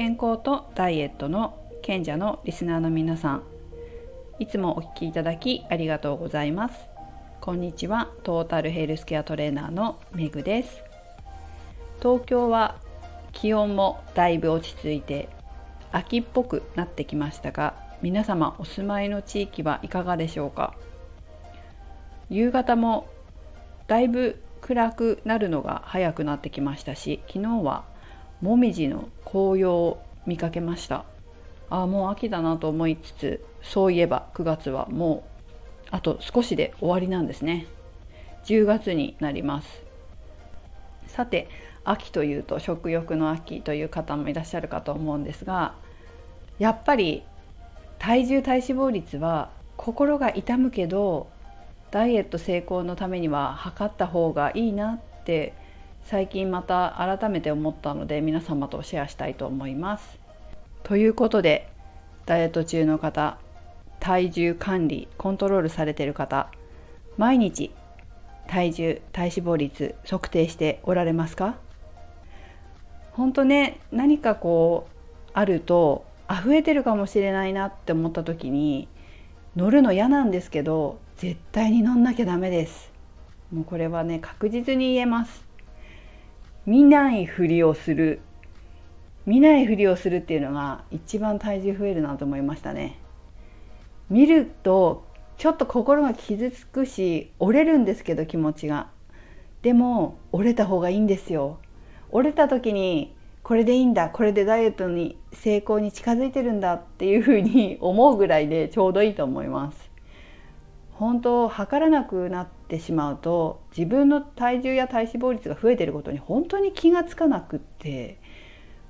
健康とダイエットの賢者のリスナーの皆さんいつもお聞きいただきありがとうございます。こんにちは。トータルヘルスケアトレーナーのめぐです。東京は気温もだいぶ落ち着いて秋っぽくなってきましたが皆様お住まいの地域はいかがでしょうか？夕方もだいぶ暗くなるのが早くなってきましたし昨日はもみじの紅葉を見かけました。ああもう秋だなと思いつつそういえば9月はもうあと少しで終わりなんですね。10月になります。さて秋というと食欲の秋という方もいらっしゃるかと思うんですがやっぱり体重体脂肪率は心が痛むけどダイエット成功のためには測った方がいいなって最近また改めて思ったので皆様とシェアしたいと思います。ということでダイエット中の方体重管理コントロールされている方毎日体重体脂肪率測定しておられますか？本当ね何かこうあるとあ増えてるかもしれないなって思った時に乗るの嫌なんですけど絶対に乗んなきゃダメです。もうこれはね確実に言えます。見ないふりをする。見ないふりをするっていうのが一番体重増えるなと思いましたね。見るとちょっと心が傷つくし折れるんですけど気持ちが。でも折れた方がいいんですよ。折れた時にこれでいいんだこれでダイエットに成功に近づいてるんだっていうふうに思うぐらいでちょうどいいと思います。本当測らなくなってしまうと自分の体重や体脂肪率が増えてることに本当に気がつかなくって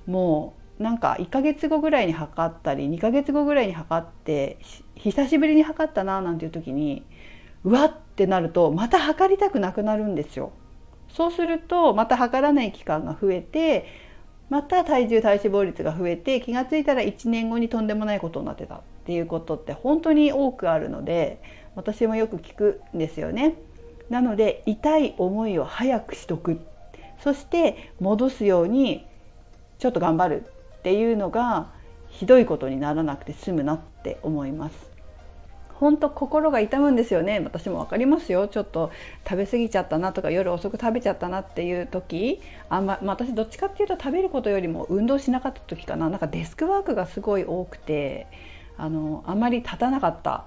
もうなんか1ヶ月後ぐらいに測ったり2ヶ月後ぐらいに測って久しぶりに測ったななんていう時にうわってなるとまた測りたくなくなるんですよ。そうするとまた測らない期間が増えてまた体重体脂肪率が増えて気が付いたら1年後にとんでもないことになってたっていうことって本当に多くあるので私もよく聞くんですよね。なので痛い思いを早くしとくそして戻すようにちょっと頑張るっていうのがひどいことにならなくて済むなって思います。本当心が痛むんですよね私も分かりますよちょっと食べ過ぎちゃったなとか夜遅く食べちゃったなっていう時あんま、まあ、私どっちかっていうと食べることよりも運動しなかった時かななんかデスクワークがすごい多くてあのあまり立たなかった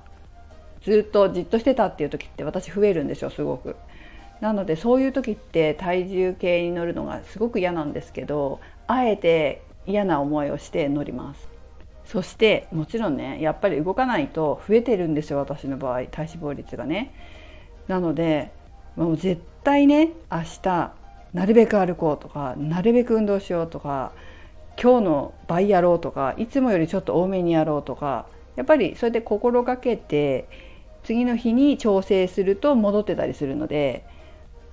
ずっとじっとしてたっていう時って私増えるんですよすごく。なのでそういう時って体重計に乗るのがすごく嫌なんですけどあえて嫌な思いをして乗りますそしてもちろんねやっぱり動かないと増えてるんですよ私の場合体脂肪率がねなのでもう絶対ね明日なるべく歩こうとかなるべく運動しようとか今日の倍やろうとかいつもよりちょっと多めにやろうとかやっぱりそれで心がけて次の日に調整すると戻ってたりするので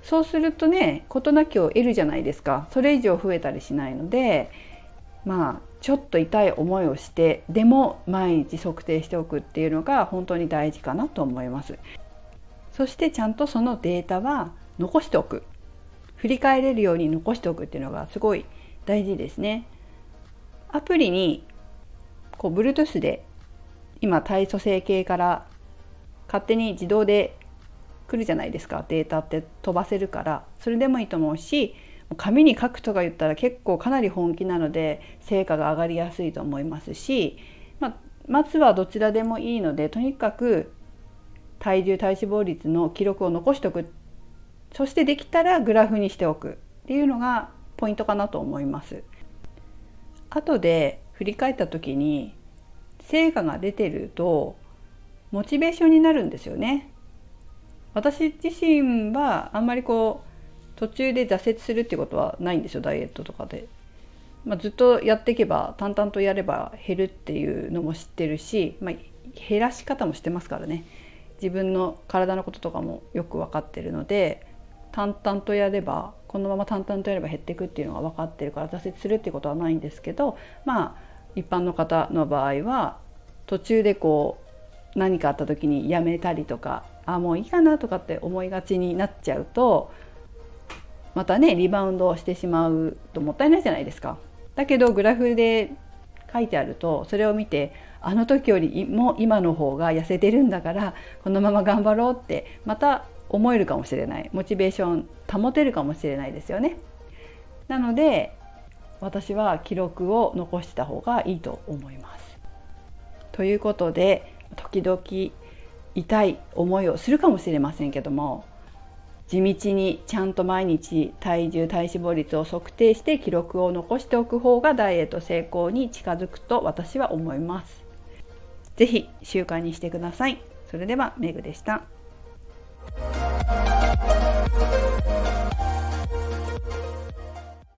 そうするとね事なきを得るじゃないですか。それ以上増えたりしないのでまあちょっと痛い思いをしてでも毎日測定しておくっていうのが本当に大事かなと思います。そしてちゃんとそのデータは残しておく。振り返れるように残しておくっていうのがすごい大事ですね。アプリにこう Bluetooth で今体組成計から勝手に自動で来るじゃないですか。データって飛ばせるから。それでもいいと思うし紙に書くとか言ったら結構かなり本気なので成果が上がりやすいと思いますし、まあ、まずはどちらでもいいのでとにかく体重体脂肪率の記録を残しておく。そしてできたらグラフにしておく。っていうのがポイントかなと思います。後で振り返った時に成果が出てるとモチベーションになるんですよね。私自身はあんまりこう途中で挫折するってことはないんですよダイエットとかで。まあ、ずっとやっていけば淡々とやれば減るっていうのも知ってるし、まあ、減らし方もしてますからね自分の体のこととかもよく分かってるので淡々とやればこのまま淡々とやれば減っていくっていうのが分かってるから挫折するっていうことはないんですけどまあ一般の方の場合は途中でこう何かあった時にやめたりとかあもういいかなとかって思いがちになっちゃうとまたねリバウンドしてしまうともったいないじゃないですか。だけどグラフで書いてあるとそれを見てあの時よりも今の方が痩せてるんだからこのまま頑張ろうってまた思えるかもしれないモチベーション保てるかもしれないですよね。なので私は記録を残した方がいいと思います。ということで時々痛い思いをするかもしれませんけども地道にちゃんと毎日体重体脂肪率を測定して記録を残しておく方がダイエット成功に近づくと私は思います。是非習慣にしてください。それではメグでした。